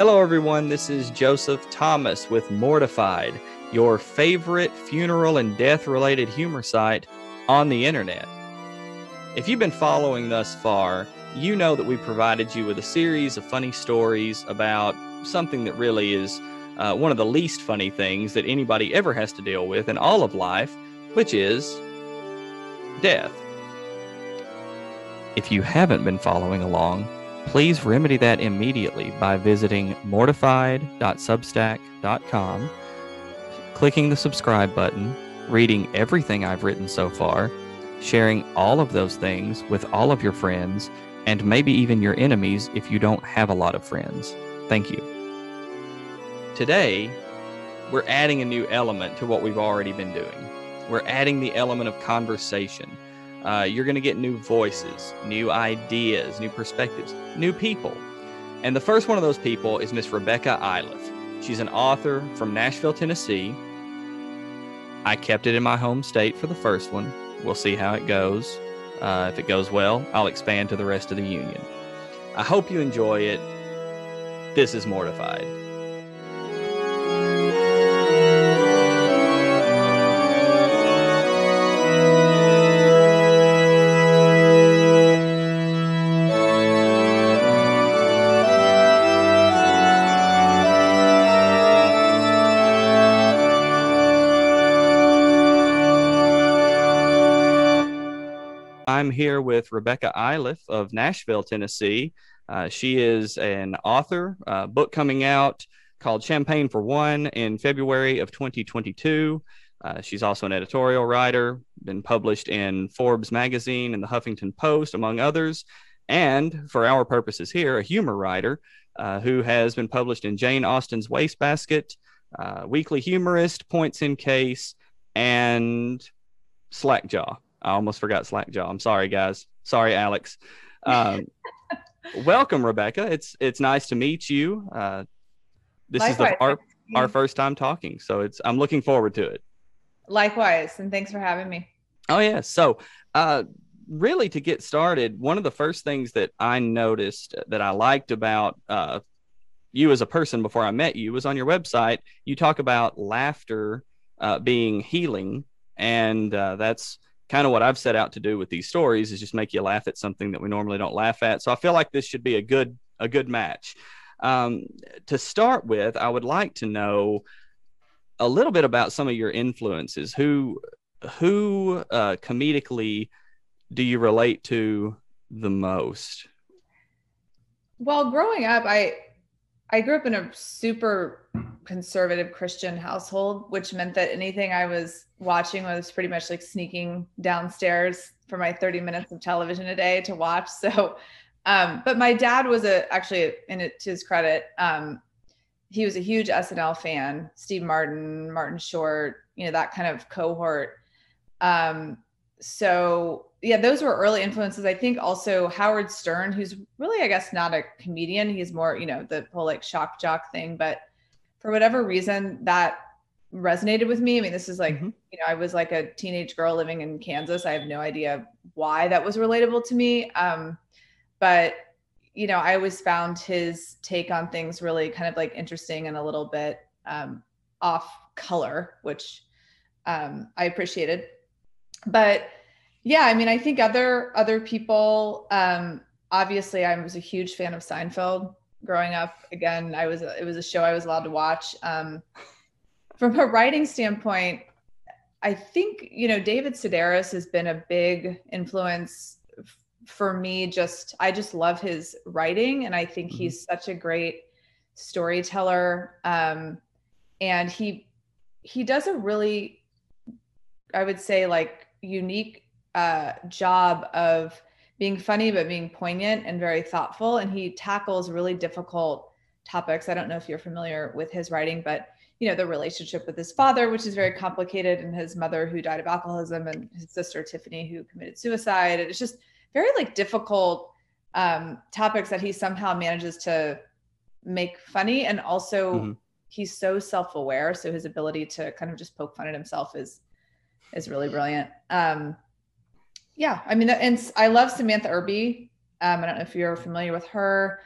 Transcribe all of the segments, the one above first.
Hello, everyone. This is Joseph Thomas with Mortified, your favorite funeral and death related humor site on the internet. If you've been following thus far, you know that we provided you with a series of funny stories about something that really is uh, one of the least funny things that anybody ever has to deal with in all of life, which is death. If you haven't been following along, please remedy that immediately by visiting mortified.substack.com, clicking the subscribe button, reading everything I've written so far, sharing all of those things with all of your friends, and maybe even your enemies if you don't have a lot of friends. Thank you. Today, we're adding a new element to what we've already been doing. We're adding the element of conversation. Uh, you're going to get new voices, new ideas, new perspectives, new people. And the first one of those people is Miss Rebecca Iliff. She's an author from Nashville, Tennessee. I kept it in my home state for the first one. We'll see how it goes. Uh, if it goes well, I'll expand to the rest of the union. I hope you enjoy it. This is Mortified. Here with Rebecca Iliff of Nashville, Tennessee. Uh, she is an author, uh, book coming out called Champagne for One in February of 2022. Uh, she's also an editorial writer, been published in Forbes magazine and the Huffington Post, among others. And for our purposes here, a humor writer uh, who has been published in Jane Austen's Wastebasket, uh, Weekly Humorist, Points in Case, and Slackjaw. I almost forgot Slackjaw. I'm sorry, guys. Sorry, Alex. Um, welcome, Rebecca. It's it's nice to meet you. Uh, this Likewise. is the, our our first time talking, so it's I'm looking forward to it. Likewise, and thanks for having me. Oh yeah. So, uh, really, to get started, one of the first things that I noticed that I liked about uh, you as a person before I met you was on your website. You talk about laughter uh, being healing, and uh, that's kind of what I've set out to do with these stories is just make you laugh at something that we normally don't laugh at. So I feel like this should be a good a good match. Um, to start with, I would like to know a little bit about some of your influences. Who who uh, comedically do you relate to the most? Well, growing up, I I grew up in a super conservative Christian household, which meant that anything I was watching was pretty much like sneaking downstairs for my 30 minutes of television a day to watch. So, um, but my dad was a actually, in it, to his credit, um, he was a huge SNL fan, Steve Martin, Martin Short, you know, that kind of cohort. Um, so yeah, those were early influences. I think also Howard Stern, who's really, I guess, not a comedian. He's more, you know, the whole like shock jock thing. But for whatever reason, that resonated with me. I mean, this is like, mm-hmm. you know, I was like a teenage girl living in Kansas. I have no idea why that was relatable to me. Um, but you know, I always found his take on things really kind of like interesting and a little bit um, off color, which um, I appreciated. But yeah, I mean, I think other other people. Um, obviously, I was a huge fan of Seinfeld growing up. Again, I was it was a show I was allowed to watch. Um, from a writing standpoint, I think you know David Sedaris has been a big influence f- for me. Just I just love his writing, and I think mm-hmm. he's such a great storyteller. Um, and he he does a really, I would say, like unique uh, job of being funny but being poignant and very thoughtful. And he tackles really difficult topics. I don't know if you're familiar with his writing but you know the relationship with his father which is very complicated and his mother who died of alcoholism and his sister tiffany who committed suicide. It's just very like difficult um, topics that he somehow manages to make funny. And also mm-hmm. he's so self-aware. So his ability to kind of just poke fun at himself is is really brilliant um, yeah, I mean, and I love Samantha Irby. Um, I don't know if you're familiar with her,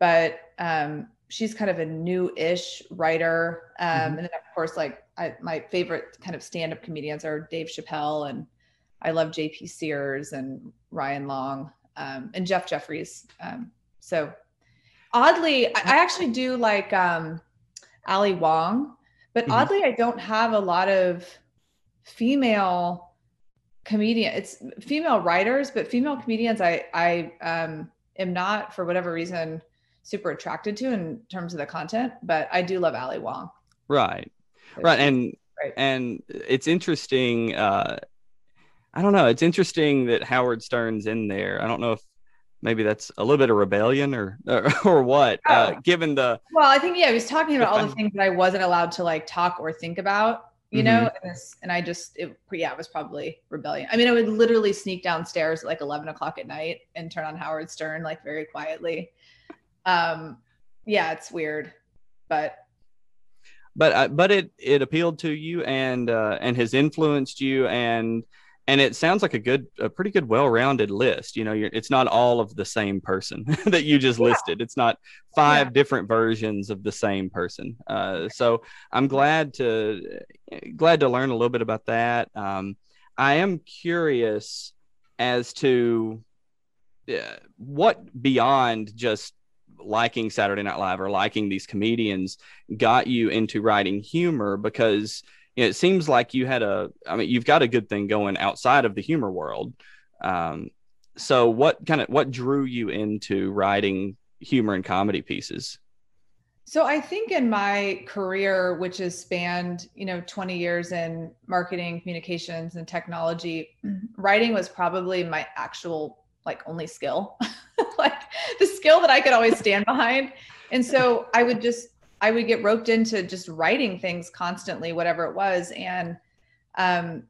but um, she's kind of a new-ish writer. Um, mm-hmm. And then of course, like I, my favorite kind of stand-up comedians are Dave Chappelle and I love JP Sears and Ryan Long um, and Jeff Jefferies. Um, so oddly, I, I, actually do like um, Ali Wong, but mm-hmm. oddly, I don't have a lot of female comedian. It's female writers, but female comedians. I I um, am not for whatever reason super attracted to in terms of the content, but I do love Ali Wong. Right, right, and right. and it's interesting. Uh, I don't know. It's interesting that Howard Stern's in there. I don't know if maybe that's a little bit of rebellion or or, or what uh, oh. uh, given the well i think yeah he was talking about all the things that i wasn't allowed to like talk or think about you mm-hmm. know and, this, and, i just it yeah it was probably rebellion i mean i would literally sneak downstairs at like 11 o'clock at night and turn on howard stern like very quietly um yeah it's weird but but uh, but it it appealed to you and uh and has influenced you and and it sounds like a good a pretty good well-rounded list you know it's not all of the same person that you just yeah. listed it's not five yeah. different versions of the same person uh, so i'm glad to glad to learn a little bit about that um, i am curious as to uh, what beyond just liking saturday night live or liking these comedians got you into writing humor because you know, it seems like you had a, I mean, you've got a good thing going outside of the humor world. Um, so what kind of, what drew you into writing humor and comedy pieces? So I think in my career, which has spanned, you know, 20 years in marketing, communications, and technology, writing was probably my actual like only skill, like the skill that I could always stand behind. And so I would just I would get roped into just writing things constantly, whatever it was. And um,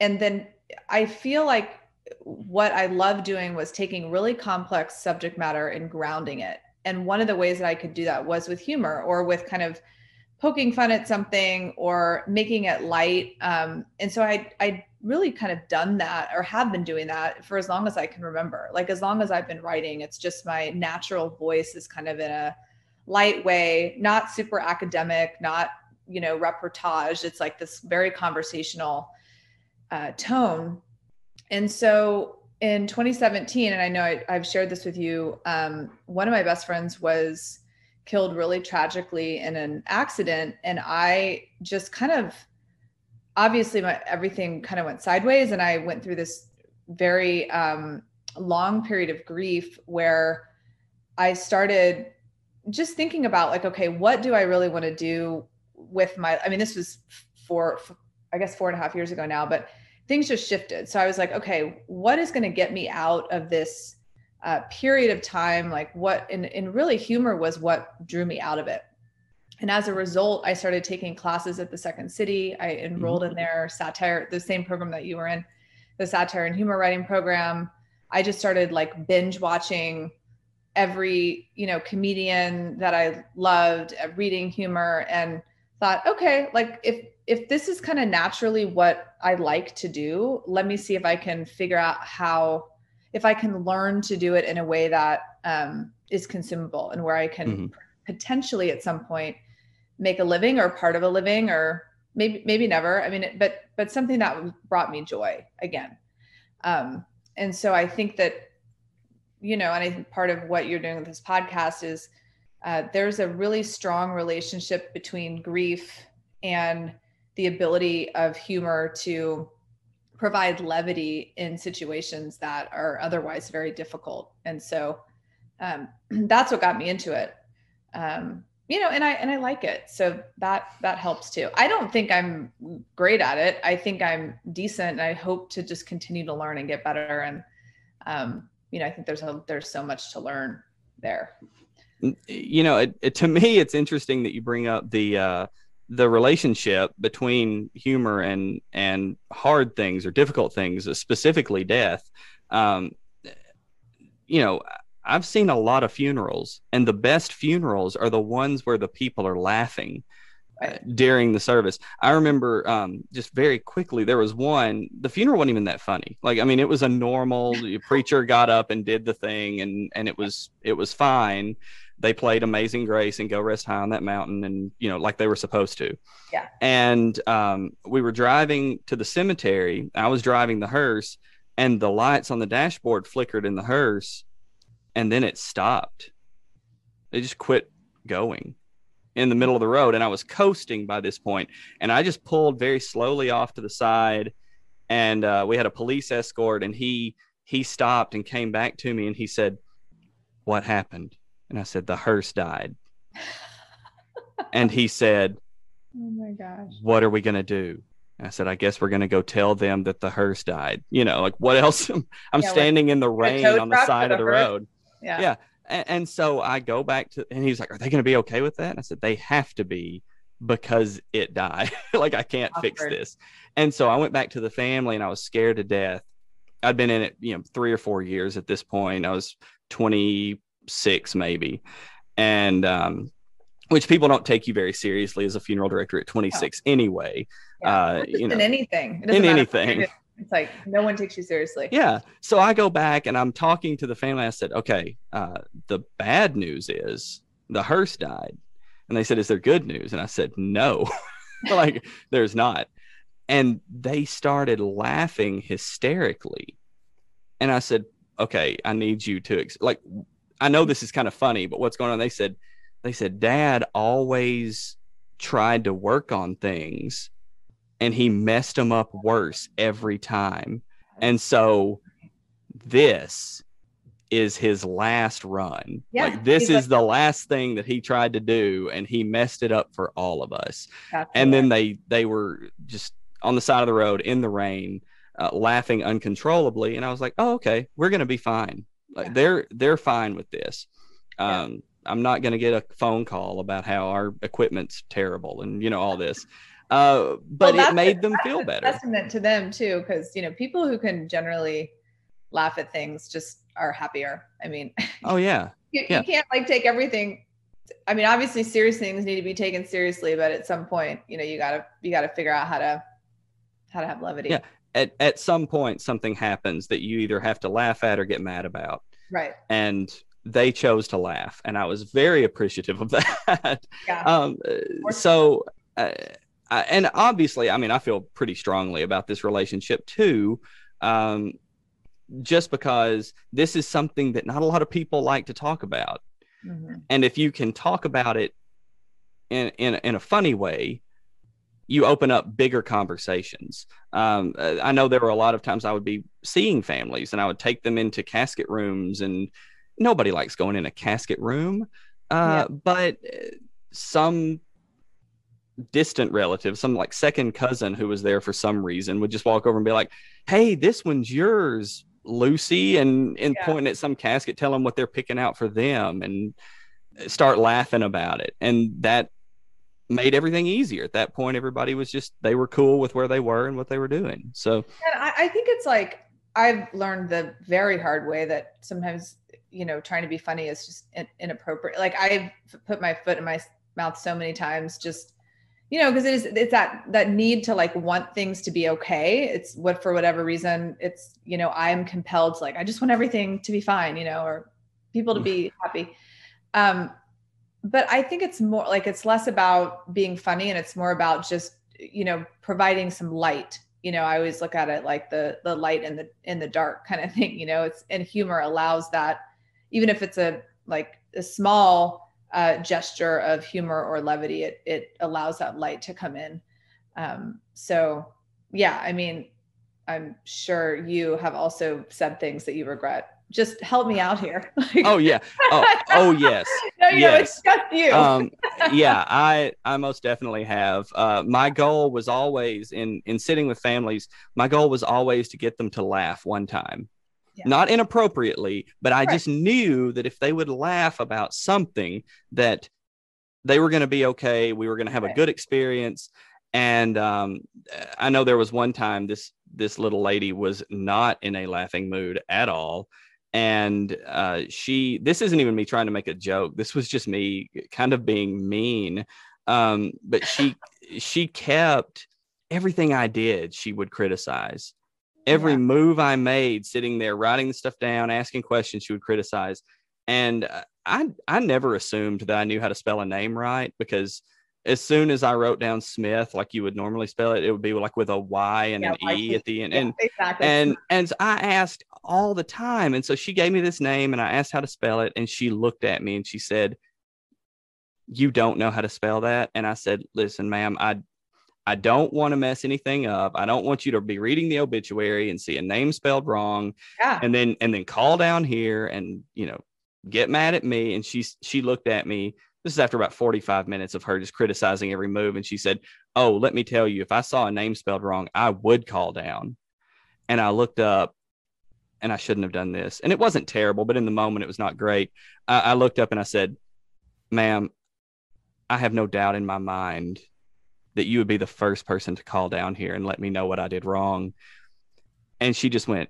and then I feel like what I love doing was taking really complex subject matter and grounding it. And one of the ways that I could do that was with humor or with kind of poking fun at something or making it light. Um, and so I I really kind of done that or have been doing that for as long as I can remember. Like as long as I've been writing, it's just my natural voice is kind of in a light way, not super academic, not, you know, reportage. It's like this very conversational uh, tone. And so in 2017, and I know I, have shared this with you, um, one of my best friends was killed really tragically in an accident. And I just kind of, obviously, my, everything kind of went sideways. And I went through this very um, long period of grief where I started just thinking about like okay what do i really want to do with my i mean this was for, for i guess four and a half years ago now but things just shifted. So i was like okay what is going to get me out of this uh, period of time? Like what and, and really humor was what drew me out of it. And as a result i started taking classes at the second city. I enrolled mm-hmm. in their satire the same program that you were in the satire and humor writing program. I just started like binge watching every you know comedian that i loved uh, reading humor and thought okay like if if this is kind of naturally what i like to do let me see if i can figure out how if i can learn to do it in a way that um, is consumable and where i can mm-hmm. potentially at some point make a living or part of a living or maybe maybe never i mean but but something that brought me joy again um, and so i think that you know, and I think part of what you're doing with this podcast is uh, there's a really strong relationship between grief and the ability of humor to provide levity in situations that are otherwise very difficult. And so um, that's what got me into it. Um, you know, and I and I like it. So that that helps too. I don't think I'm great at it. I think I'm decent. And I hope to just continue to learn and get better. And um, you know, I think there's a there's so much to learn there. You know, it, it, to me, it's interesting that you bring up the uh, the relationship between humor and and hard things or difficult things, specifically death. Um, you know, I've seen a lot of funerals, and the best funerals are the ones where the people are laughing during the service. I remember um, just very quickly there was one. The funeral wasn't even that funny. Like I mean, it was a normal preacher got up and did the thing, and and it was it was fine. they played Amazing Grace and Go Rest High on that mountain, and you know, like they were supposed to. Yeah. And um, we were driving to the cemetery. I was driving the hearse, and the lights on the dashboard flickered in the hearse, and then it stopped. It just quit going in the middle of the road, and I was coasting by this point, and I just pulled very slowly off to the side, and uh, we had a police escort, and he he stopped and came back to me, and he said, "What happened?" And I said, The hearse died. and he said, Oh my gosh. What are we going to do? And I said, I guess we're going to go tell them that the hearse died. You know, like what else? I'm yeah, standing in the rain on the side of the hearse. road. Yeah. Yeah. And, and so I go back to, and he's like, Are they going to be okay with that? And I said, They have to be because it died. like I can't Awkward. fix this. And so I went back to the family and I was scared to death. I'd been in it, you know, three or four years at this point. I was 26 maybe, and um, which people don't take you very seriously as a funeral director at 26 yeah. anyway. Yeah. Uh, you know, in anything, in anything. It's like no one takes you seriously. Yeah. So I go back and I'm talking to the family. I said, okay, uh, the bad news is the hearse died. And they said, is there good news? And I said, no, like there's not. And they started laughing hysterically. And I said, okay, I need you to, ex- like, I know this is kind of funny, but what's going on? They said, they said, Dad always tried to work on things and he messed them up worse every time. And so this is his last run. Yeah, like this is like, the last thing that he tried to do and he messed it up for all of us. And then they they were just on the side of the road in the rain uh, laughing uncontrollably and I was like, "Oh, okay, we're going to be fine." Like yeah. they're they're fine with this. Um, yeah. I'm not going to get a phone call about how our equipment's terrible and you know all this. Uh, but well, it made them feel better. Testament to them too, because you know people who can generally laugh at things just are happier. I mean, oh yeah, you, yeah. you can't like take everything. I mean, obviously, serious things need to be taken seriously, but at some point, you know, you gotta you gotta figure out how to how to have levity. Yeah, at at some point something happens that you either have to laugh at or get mad about. Right. And they chose to laugh, and I was very appreciative of that. Yeah. um, so, uh, I, and obviously, I mean, I feel pretty strongly about this relationship too. Um, just because this is something that not a lot of people like to talk about. Mm-hmm. And if you can talk about it in, in, in a funny way, you open up bigger conversations. Um, uh, I know there were a lot of times I would be seeing families and I would take them into casket rooms, and nobody likes going in a casket room. Uh, yeah. But uh, some distant relative, some like second cousin who was there for some reason, would just walk over and be like, "Hey, this one's yours, Lucy," and and yeah. point at some casket, tell them what they're picking out for them, and start laughing about it, and that made everything easier. At that point, everybody was just they were cool with where they were and what they were doing. So and I, I think it's like I've learned the very hard way that sometimes you know trying to be funny is just inappropriate. Like I've put my foot in my mouth so many times, just you know, because it is it's that that need to like want things to be okay. It's what for whatever reason it's you know I'm compelled to like I just want everything to be fine, you know, or people to be happy. Um, but I think it's more like it's less about being funny and it's more about just you know providing some light. You know, I always look at it like the the light in the in the dark kind of thing. You know, it's and humor allows that, even if it's a like a small uh, gesture of humor or levity, it it allows that light to come in. Um, so yeah, I mean, I'm sure you have also said things that you regret just help me out here. oh yeah. Oh, oh yes. no, you yes. know, it's just you. um, yeah, I I most definitely have. Uh, my goal was always in in sitting with families. My goal was always to get them to laugh one time. Yeah. Not inappropriately, but I right. just knew that if they would laugh about something, that they were going to be okay. We were going to have right. a good experience. And um, I know there was one time this this little lady was not in a laughing mood at all and uh, she this isn't even me trying to make a joke this was just me kind of being mean um, but she she kept everything i did she would criticize every yeah. move i made sitting there writing the stuff down asking questions she would criticize and uh, I I never assumed that I knew how to spell a name right because as soon as I wrote down Smith like you would normally spell it, it would be like with a Y and Yeah, an E at the end. Yeah, and exactly. and and so I asked all the time, and so she gave me this name, and I asked how to spell it, and she looked at me and she said, "You don't know how to spell that," and I said, "Listen, ma'am, I." I don't want to mess anything up. I don't want you to be reading the obituary and see a name spelled wrong yeah. and then and then call down here and you know get mad at me and she she looked at me this is after about 45 minutes of her just criticizing every move and she said oh let me tell you if i saw a name spelled wrong i would call down and i looked up and i shouldn't have done this and it wasn't terrible but in the moment it was not great i, I looked up and i said ma'am i have no doubt in my mind that you would be the first person to call down here and let me know what i did wrong and she just went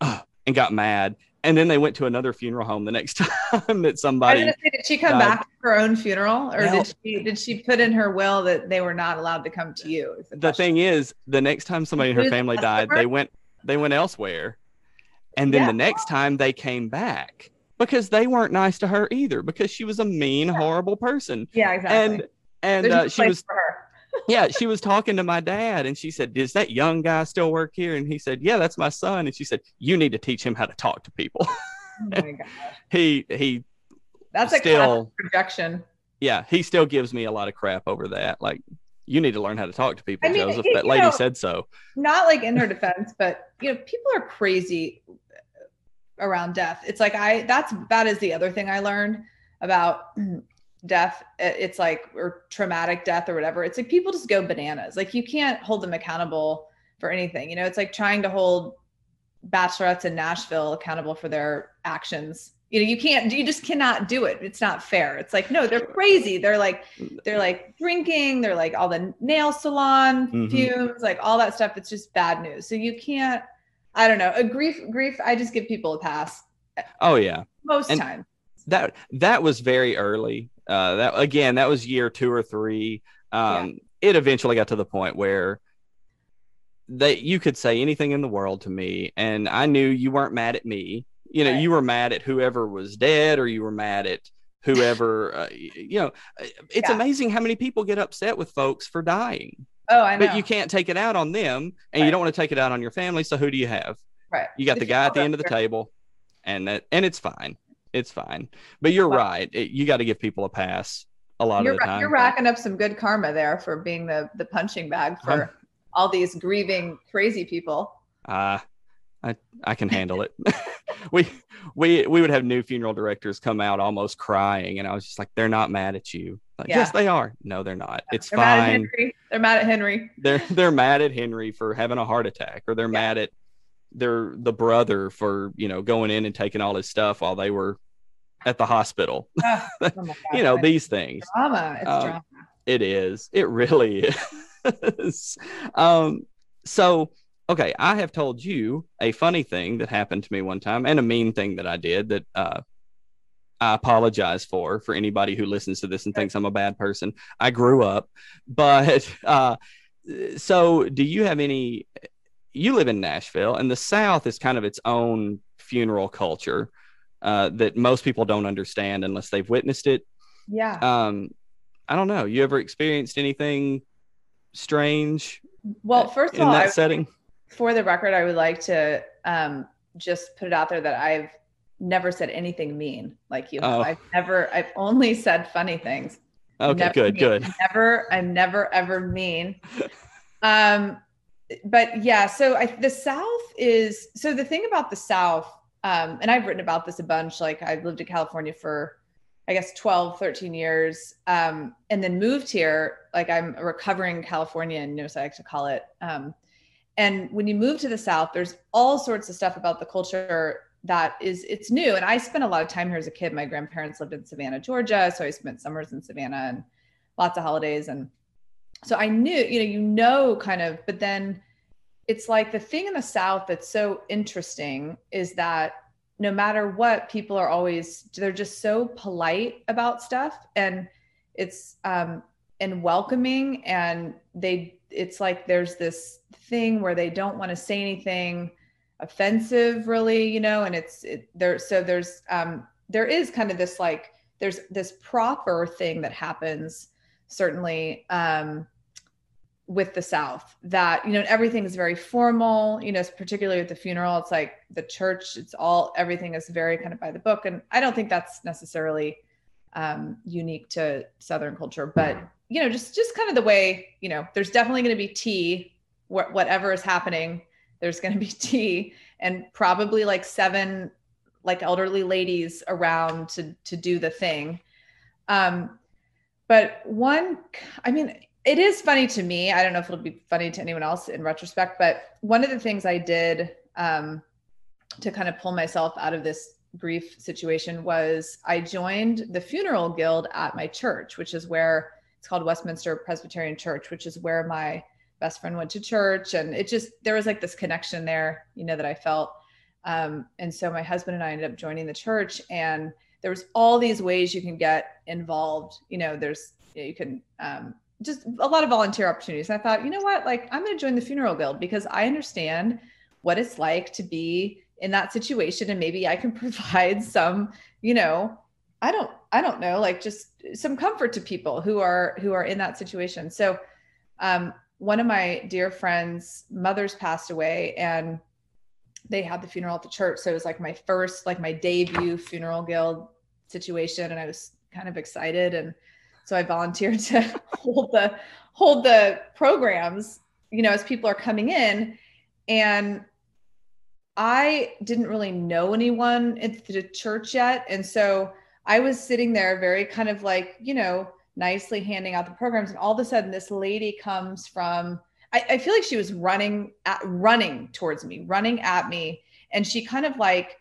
"Ugh," and got mad. And then they went to another funeral home the next time that somebody. say, did she come died. back to her own funeral, or Well- did she did she put in her will that they were not allowed to come to you? is The thing is, the next time somebody in her the family died, they went they went elsewhere, and then Yeah. the next time they came back because they weren't nice to her either because she was a mean, horrible person. yeah, exactly. And and uh, she was. Yeah, she was talking to my dad and she said, Does that young guy still work here? And he said, Yeah, that's my son. And she said, You need to teach him how to talk to people. Oh he he that's a Still- classic projection. yeah, he still gives me a lot of crap over that. Like, you need to learn how to talk to people, I mean, Joseph. you- That lady know- said so. Not like in her defense, but you know, people are crazy around death. It's like I that's that is the other thing I learned about death. It- It's like or traumatic death or whatever. It's like people just go bananas. Like you can't hold them accountable for anything. You know, it's like trying to hold bachelorettes in Nashville accountable for their actions. You know, you can't, you just cannot do it. It's not fair. It's like, no, they're crazy. They're like, they're like drinking, they're like all the nail salon Mhm. fumes, like all that stuff. It's just bad news. So you can't, I don't know. A grief, grief, I just give people a pass Oh yeah, most And- time. that that was very early. Uh, that again, that was year two or three. Um, It eventually got to the point where that you could say anything in the world to me, and I knew you weren't mad at me. You know, Right. you were mad at whoever was dead, or you were mad at whoever. Uh, you know, it's Yeah. amazing how many people get upset with folks for dying. Oh, I know. but you can't take it out on them and you don't want to take it out on your family so who do you have right. you got the guy at the end of the table and that and it's fine it's fine. But you're Well- right. It, you got to give people a pass a lot of the time you're racking up some good karma there for being the the punching bag for I'm- all these grieving crazy people. uh, I, I can handle it. We we we would have new funeral directors come out almost crying and i was just like they're not mad at you. Like yes they are. No they're not. It's They're mad at fine. Henry. They're mad at Henry. they're they're mad at Henry for having a heart attack, or they're Yeah. mad at their the brother for you know going in and taking all his stuff while they were at the hospital. Oh my you know these things. drama. It's Um, drama. It is. It really is. um. So okay, I have told you a funny thing that happened to me one time, and a mean thing that I did that uh, I apologize for for anybody who listens to this and thinks I'm a bad person. I grew up, but uh, so do you have any? You live in Nashville, and the South is kind of its own funeral culture uh, that most people don't understand unless they've witnessed it. Yeah. Um, I don't know. You ever experienced anything strange well, first of in all, that I, setting? for the record, I would like to um, just put it out there that I've never said anything mean like you. Oh. I've never, I've only said funny things. Okay, Never good, mean. good. Never, I'm never ever mean. Um, but yeah, so I, the South is so the thing about the South, um, and I've written about this a bunch. Like I've lived in California for, I guess 12, 13 years, um, and then moved here. Like I'm a recovering Californian, you know, so I like to call it. Um, and when you move to the South, there's all sorts of stuff about the culture that is it's new. And I spent a lot of time here as a kid. My grandparents lived in Savannah, Georgia, so I spent summers in Savannah and lots of holidays. And so I knew, you know, you know, kind of. But then it's like the thing in the South that's so interesting is that no matter what, people are always they're just so polite about stuff, and it's um and welcoming, and they it's like there's this thing where they don't want to say anything offensive really you know and it's it, there so there's um there is kind of this like there's this proper thing that happens certainly um, with the South that you know everything is very formal. You know, particularly with the funeral, it's like the church. It's all everything is very kind of by the book, and I don't think that's necessarily um, unique to Southern culture, but you know, just just kind of the way you know, there's definitely going to be tea. Wh- whatever is happening, there's going to be tea, and probably like seven like elderly ladies around to to do the thing. Um, but one, I mean, it is funny to me. I don't know if it'll be funny to anyone else in retrospect, but one of the things I did um, to kind of pull myself out of this grief situation was I joined the funeral guild at my church, which is where it's called Westminster Presbyterian Church, which is where my best friend went to church. And it just, there was like this connection there, you know, that I felt. Um, and so my husband and I ended up joining the church and there was all these ways you can get involved. You know, there's, you, know, you can, um, just a lot of volunteer opportunities. And I thought, you know what, like I'm going to join the funeral guild because I understand what it's like to be in that situation and maybe I can provide some, you know, I don't I don't know, like just some comfort to people who are who are in that situation. So um one of my dear friends' mothers passed away and they had the funeral at the church. So it was like my first, like my debut funeral guild situation. And I was kind of excited. And so I volunteered to hold the hold the programs, you know, as people are coming in. And I didn't really know anyone at the church yet. And so I was sitting there very kind of like, you know, nicely handing out the programs. And all of a sudden this lady comes from, I, I feel like she was running at running towards me, running at me. And she kind of like,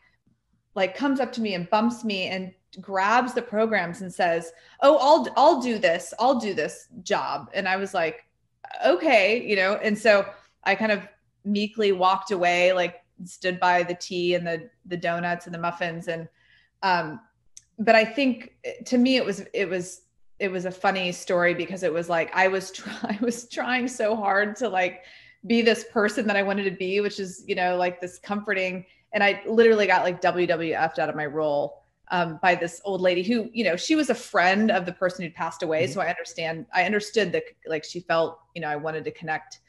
like comes up to me and bumps me and grabs the programs and says, "Oh, I'll I'll do this. I'll do this job." And I was like, "Okay," you know. And so I kind of meekly walked away, like stood by the tea and the the donuts and the muffins and um but I think to me it was it was it was a funny story because it was like I was try- I was trying so hard to like be this person that I wanted to be, which is, you know, like this comforting and I literally got like WWF'd out of my role um, by this old lady who, you know, she was a friend of the person who'd passed away. Mm-hmm. So I understand, I understood that like she felt, you know, I wanted to connect.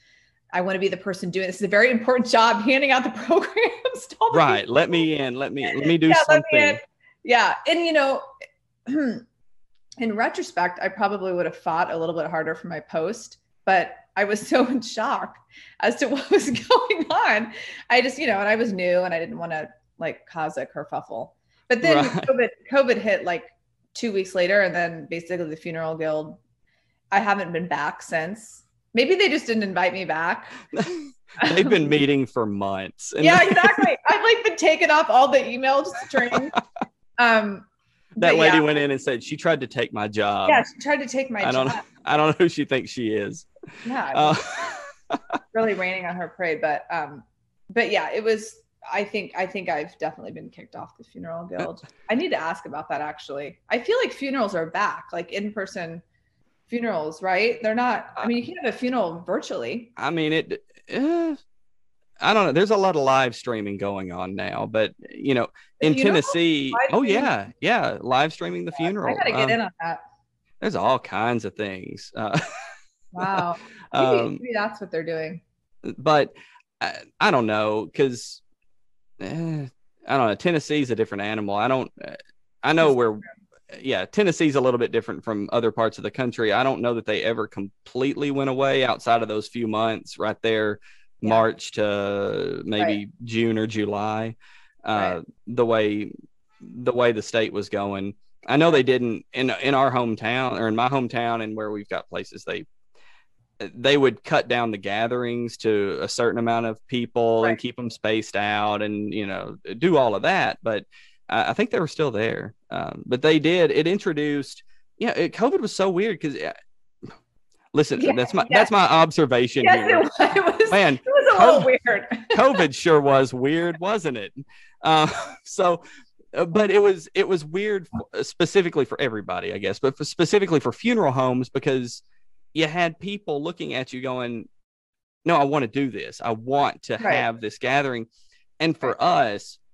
I want to be the person doing this. Is a very important job, handing out the programs. right. People. Let me in. Let me let me do yeah, something. Me yeah, and you know, in retrospect, I probably would have fought a little bit harder for my post, but I was so in shock as to what was going on. I just, you know, and I was new and I didn't want to like cause a kerfuffle. But then right. COVID, COVID hit like two weeks later, and then basically the funeral guild. I haven't been back since. Maybe they just didn't invite me back. They've been meeting for months. yeah, exactly. I've like been taking off all the email strings. Um, that lady yeah. went in and said she tried to take my job. Yeah, she tried to take my I don't, job. I don't know who she thinks she is. Yeah, uh, really raining on her parade, but um, but yeah, it was I think I think I've definitely been kicked off the funeral guild. I need to ask about that actually. I feel like funerals are back, like in person funerals, right? They're not. I mean, you can have a funeral virtually. I mean, it. Uh, I don't know. There's a lot of live streaming going on now, but you know, in Tennessee, oh yeah, yeah, live streaming the funeral. I gotta get um, in on that. There's all kinds of things. Uh, wow, maybe, um, maybe that's what they're doing. But I, I don't know because eh, I don't know. Tennessee's a different animal. I don't. I know where. Yeah, Tennessee's a little bit different from other parts of the country. I don't know that they ever completely went away outside of those few months right there, yeah. March to maybe right. June or July. Uh, right. The way the way the state was going, I know they didn't in in our hometown or in my hometown and where we've got places they they would cut down the gatherings to a certain amount of people right. and keep them spaced out and you know do all of that but i, think they were still there um, but they did it introduced yeah it, covid was so weird because listen yeah, that's my yeah. that's my observation yes, here. It was, it was, man it was a little COVID, weird covid sure was weird wasn't it uh, so uh, but it was it was weird specifically for everybody i guess but for specifically for funeral homes because you had people looking at you going, No, I want to do this. I want to right. have this gathering. And for us, uh,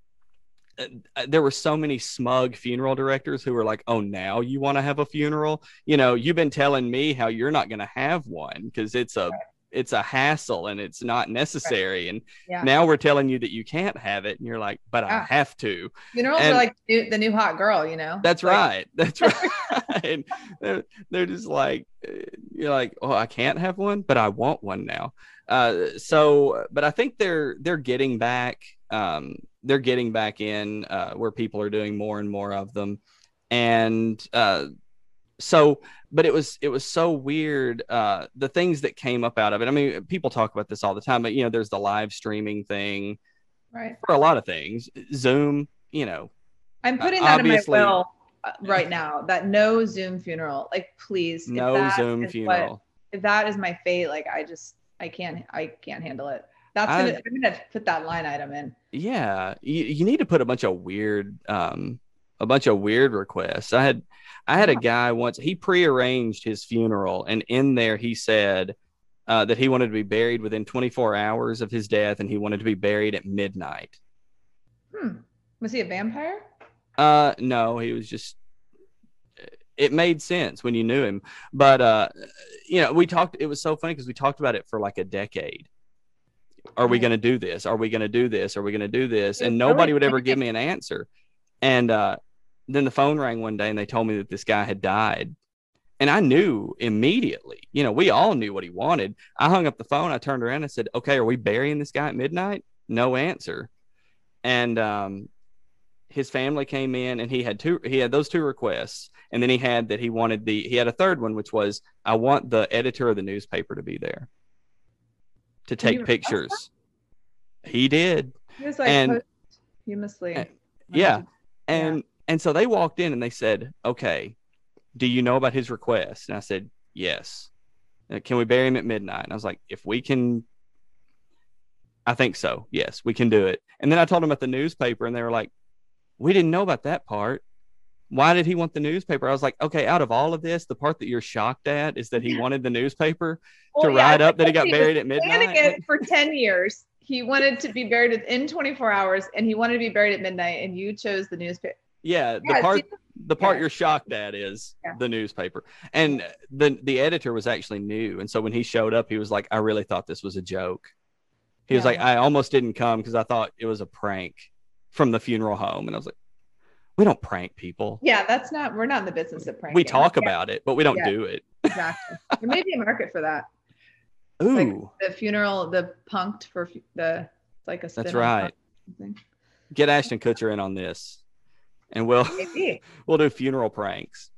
there were so many smug funeral directors who were like, "Oh, now you want to have a funeral? You know, you've been telling me how you're not going to have one because it's a it's a hassle and it's not necessary. And yeah. now we're telling you that you can't have it, and you're like, "But yeah. I have to." Funerals and are like the new hot girl, you know. That's like, right. That's right. they're they're just like uh, you're like, "Oh, I can't have one, but I want one now." Uh, so, but I think they're they're getting back. Um, they're getting back in uh, where people are doing more and more of them, and uh, so. But it was it was so weird. Uh, the things that came up out of it. I mean, people talk about this all the time, but you know, there's the live streaming thing, right? For a lot of things, Zoom. You know, I'm putting that in my will uh, right now. That no Zoom funeral. Like, please, no Zoom funeral. What, if that is my fate, like I just I can't I can't handle it. That's gonna I, am gonna put that line item in. Yeah, you, you need to put a bunch of weird um a bunch of weird requests. I had I had a guy once he prearranged his funeral and in there he said uh, that he wanted to be buried within 24 hours of his death and he wanted to be buried at midnight. Hmm. Was he a vampire? Uh no, he was just it made sense when you knew him. But uh, you know, we talked. It was so funny because we talked about it for like a decade. Are we going to do this? Are we going to do this? Are we going to do this? And nobody would ever give me an answer. And uh, then the phone rang one day, and they told me that this guy had died. And I knew immediately. You know, we all knew what he wanted. I hung up the phone. I turned around and said, "Okay, are we burying this guy at midnight?" No answer. And um, his family came in, and he had two. He had those two requests and then he had that he wanted the he had a third one which was i want the editor of the newspaper to be there to take pictures. He did. He was like and famously and, yeah. and yeah. and so they walked in and they said okay do you know about his request? And i said yes. Uh, can we bury him at midnight? And i was like if we can i think so. Yes we can do it. And then i told them about the newspaper and they were like we didn't know about that part why did he want the newspaper? I was like, okay, out of all of this, the part that you're shocked at is that he wanted the newspaper well, to yeah, write up that he got he buried at midnight. For 10 years. He wanted to be buried within 24 hours and he wanted to be buried at midnight and you chose the newspaper. Yeah, the yeah, part see, the part yeah. you're shocked at is the newspaper. And the the editor was actually new. And so when he showed up, he was like, I really thought this was a joke. He was like, I almost didn't come because I thought it was a prank from the funeral home. And I was like, we don't prank people. Yeah, that's not. We're not in the business of pranking. We talk about it, but we don't yeah, do it. exactly. There may be a market for that. Ooh, like the funeral, the punked for the like a. That's right. Get Ashton Kutcher in on this, and we'll we'll do funeral pranks,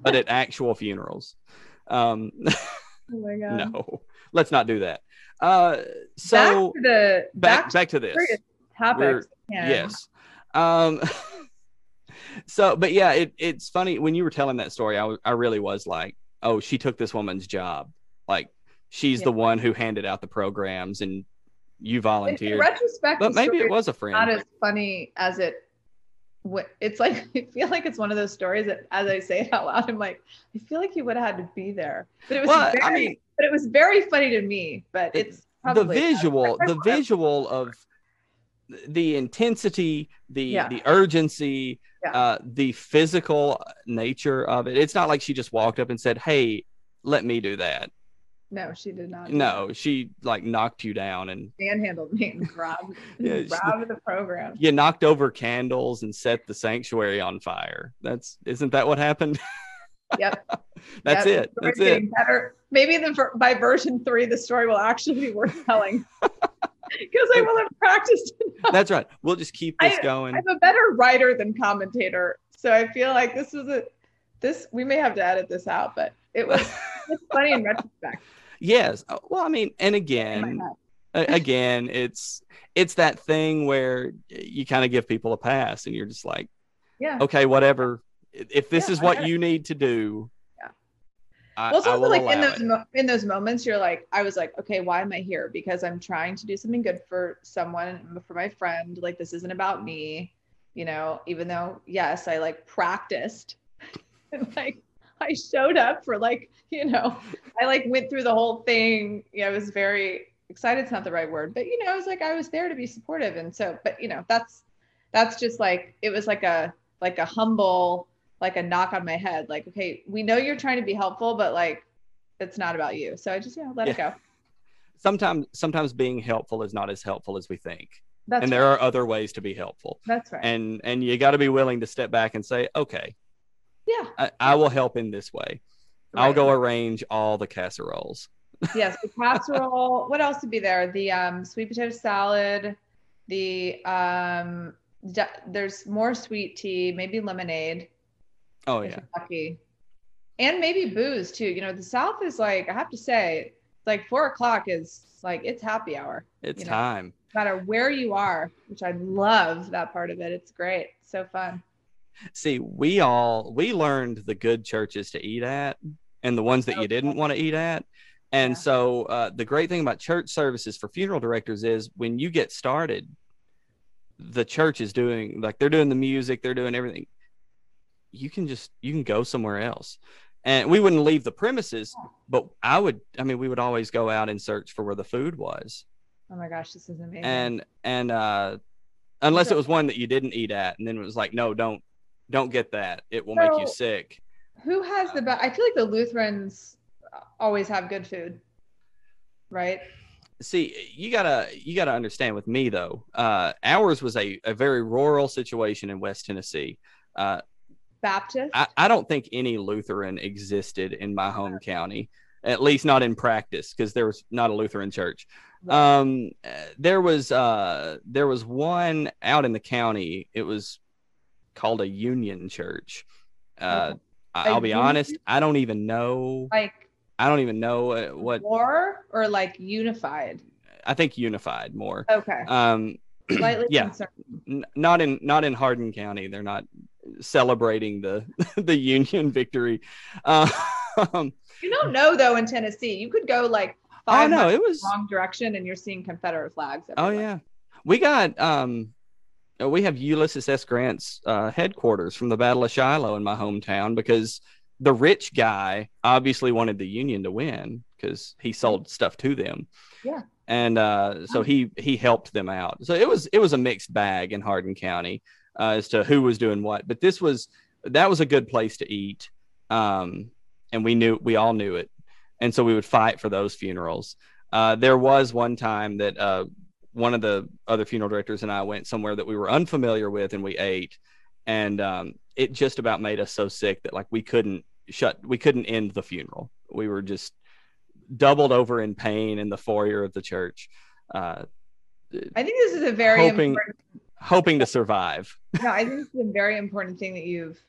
but at actual funerals. Um, oh my god! No, let's not do that. Uh, so back to the back back, back to this topics. Yes. Um, so, but yeah, it, it's funny when you were telling that story. I, I really was like, oh, she took this woman's job. Like she's yeah. the one who handed out the programs and you volunteered. In retrospect, but maybe it was a friend. Not as funny as it. It's like I feel like it's one of those stories that, as I say it out loud, I'm like, I feel like you would have had to be there. But it was well, very, I mean, but it was very funny to me. But it's the uh, visual, the visual of the intensity, the yeah. the urgency, yeah. uh, the physical nature of it. It's not like she just walked up and said, "Hey, let me do that." No, she did not. No, she like knocked you down and manhandled me and robbed, yeah, robbed the program. You knocked over candles and set the sanctuary on fire. That's isn't that what happened? Yep. That's yep. it. That's it. Better. Maybe the by version three, the story will actually be worth telling because I will have practiced. Enough. That's right. We'll just keep this I, going. I'm a better writer than commentator, so I feel like this was a this. We may have to edit this out, but it was it's funny in retrospect. Yes. Uh, well, I mean, and again, again, it's it's that thing where you kind of give people a pass, and you're just like, yeah, okay, whatever. If this yeah, is what you need to do, I, well, it's also like in those mo- in those moments, you're like, I was like, okay, why am I here? Because I'm trying to do something good for someone, for my friend. Like this isn't about me, you know. Even though, yes, I like practiced, and like I showed up for like, you know, I like went through the whole thing. Yeah, I was very excited. It's not the right word, but you know, I was like, I was there to be supportive, and so, but you know, that's that's just like it was like a like a humble like a knock on my head like okay we know you're trying to be helpful but like it's not about you. So i just yeah let yeah. it go. Sometimes sometimes being helpful is not as helpful as we think. That's and right. there are other ways to be helpful. That's right. And and you got to be willing to step back and say okay yeah. I, I will help in this way. Right. i'll go arrange all the casseroles. Yes the casserole what else would be there? The um sweet potato salad the um there's more sweet tea maybe lemonade oh yeah. Lucky and maybe booze too. You know the south is like i have to say like four o'clock is like it's happy hour it's you know? time. No matter where you are which i love that part of it. It's great. So fun. See we all we learned the good churches to eat at and the ones that you didn't want to eat at. And yeah. so uh, the great thing about church services for funeral directors is when you get started the church is doing like they're doing the music they're doing everything you can just you can go somewhere else. And we wouldn't leave the premises but i would i mean we would always go out and search for where the food was. Oh my gosh this is amazing. And and uh unless it was one that you didn't eat at and then it was like no don't don't get that. It will so, make you sick. who has the best i feel like the lutherans always have good food right? See you gotta you gotta understand with me though uh ours was a, a very rural situation in west tennessee. Uh baptist I, I don't think any lutheran existed in my home county at least not in practice because there was not a lutheran church right. um there was uh there was one out in the county it was called a union church uh i'll be honest i don't even know like I don't even know uh, what war or like unified. I think unified more. Okay. Um, Slightly yeah. N- not in not in Hardin County. They're not celebrating the the Union victory. Uh, you don't know though in Tennessee. You could go like oh, five oh, no, it was wrong direction and you're seeing Confederate flags. Everywhere. Oh yeah, we got um, we have Ulysses S. Grant's uh, headquarters from the Battle of Shiloh in my hometown because the rich guy obviously wanted the union to win because he sold stuff to them. Yeah. And uh, so he he helped them out. So it was it was a mixed bag in Hardin County uh, as to who was doing what. But this was that was a good place to eat, um, and we knew we all knew it, and so we would fight for those funerals. Uh, there was one time that uh, one of the other funeral directors and I went somewhere that we were unfamiliar with, and we ate, and um, it just about made us so sick that like we couldn't shut we couldn't end the funeral we were just doubled over in pain in the foyer of the church uh, i think this is a very hoping important... hoping to survive. No i think it's a very important thing that you've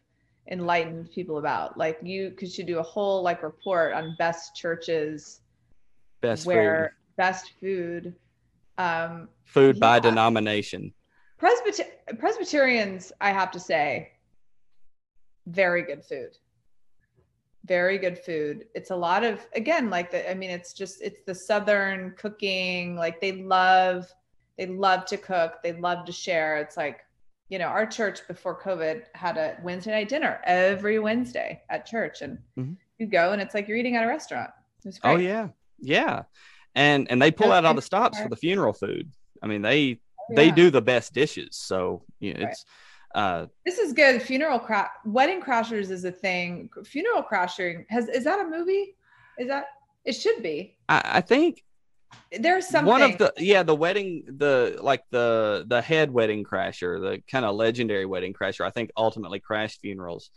enlightened people about. Like you could should do a whole like report on best churches best where food. best food um food yeah. by denomination. Presbyter- presbyterians i have to say very good food. Very good food. It's a lot of again like the i mean it's just it's the southern cooking like they love they love to cook they love to share it's like you know our church before covid had a wednesday night dinner every wednesday at church and mm-hmm. you go and it's like you're eating at a restaurant oh yeah yeah and and they pull out all the stops for the funeral food i mean they oh, they do the best dishes so you know, it's uh, this is good. Funeral crash, wedding crashers is a thing. Funeral crashing has is that a movie? Is that it should be? I, I think there's something. One of the yeah, the wedding, the like the the head wedding crasher, the kind of legendary wedding crasher. I think ultimately crashed funerals.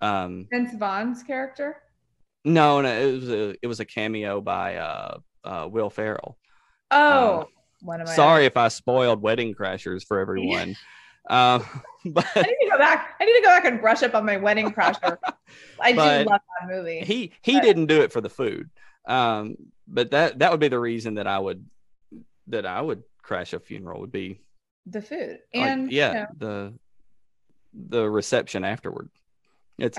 Um, Vince Vaughn's character. No, no, it was a it was a cameo by uh, uh Will Ferrell. Oh, um, one of my. Sorry if I spoiled Wedding Crashers for everyone. Um, but I need to go back. I need to go back and brush up on my wedding crasher. I do love that movie. He he but. didn't do it for the food. Um, but that that would be the reason that I would that I would crash a funeral would be the food and like, yeah you know, the the reception afterward. It's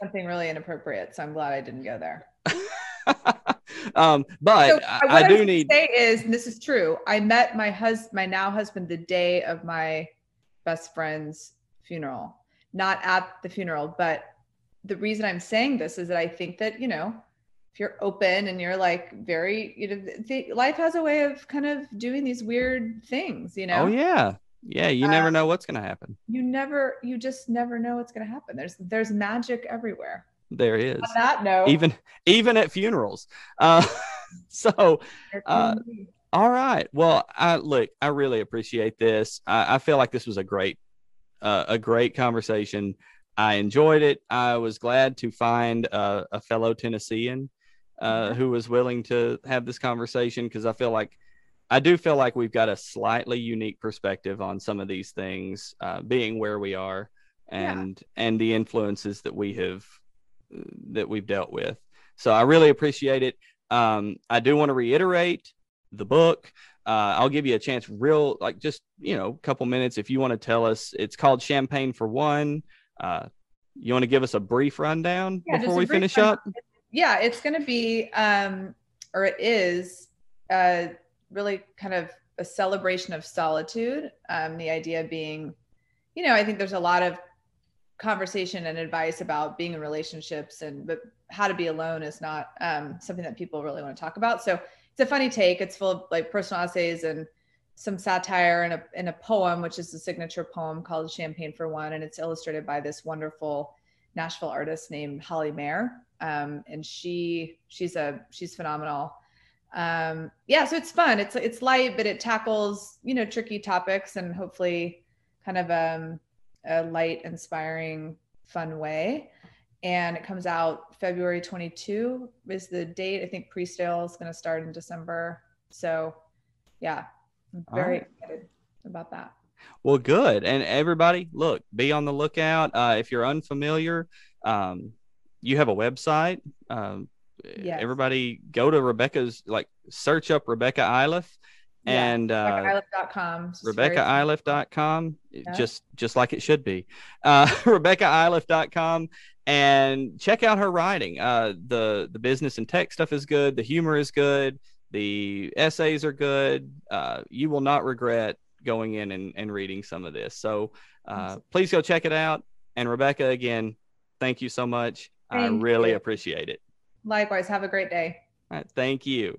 something really inappropriate, so I'm glad I didn't go there. um, but so, I, I, do need say is this is true. I met my husband, my now husband, the day of my best friend's funeral, not at the funeral. But the reason I'm saying this is that I think that, you know, if you're open and you're like very, you know, the, life has a way of kind of doing these weird things, you know? Oh, yeah. Yeah, you never um, know what's going to happen. You never, you just never know what's going to happen. There's there's magic everywhere. There is. On that note, even even at funerals. Uh, so, uh, all right. Well, I look, I really appreciate this. I, I feel like this was a great, uh, a great conversation. I enjoyed it. I was glad to find a, a fellow Tennessean uh, who was willing to have this conversation because I feel like I do feel like we've got a slightly unique perspective on some of these things, uh, being where we are and yeah. and the influences that we have that we've dealt with. So I really appreciate it. Um, I do want to reiterate the book. Uh, I'll give you a chance, real like just you know, a couple minutes if you want to tell us. It's called Champagne for One. Uh, you want to give us a brief rundown yeah, before we finish rundown. up? Yeah, it's going to be, um, or it is, uh, really kind of a celebration of solitude. Um, the idea being, you know, I think there's a lot of conversation and advice about being in relationships and but how to be alone is not um, something that people really want to talk about so it's a funny take. It's full of like personal essays and some satire and a, in a poem which is the signature poem called champagne for one. And it's illustrated by this wonderful nashville artist named holly mayer. Um, and she she's a she's phenomenal. Um, yeah so it's fun. It's it's light but it tackles you know tricky topics and hopefully kind of um a light, inspiring, fun way. And it comes out February 22 is the date. I think pre-sale is going to start in December. So, yeah, I'm very right. excited about that. Well, good. And everybody, look, be on the lookout. Uh, if you're unfamiliar, um, you have a website. Um, yes. Everybody go to Rebecca's, like, search up Rebecca Iliff and uh, RebeccaIliff.com. RebeccaIliff.com, yeah. just just like it should be. Uh, RebeccaIliff.com, and check out her writing. Uh, the the business and tech stuff is good. The humor is good. The essays are good. Uh, you will not regret going in and, and reading some of this. So uh, please go check it out. And Rebecca, again, thank you so much. Thank I really you. appreciate it. Likewise. Have a great day. Right, thank you.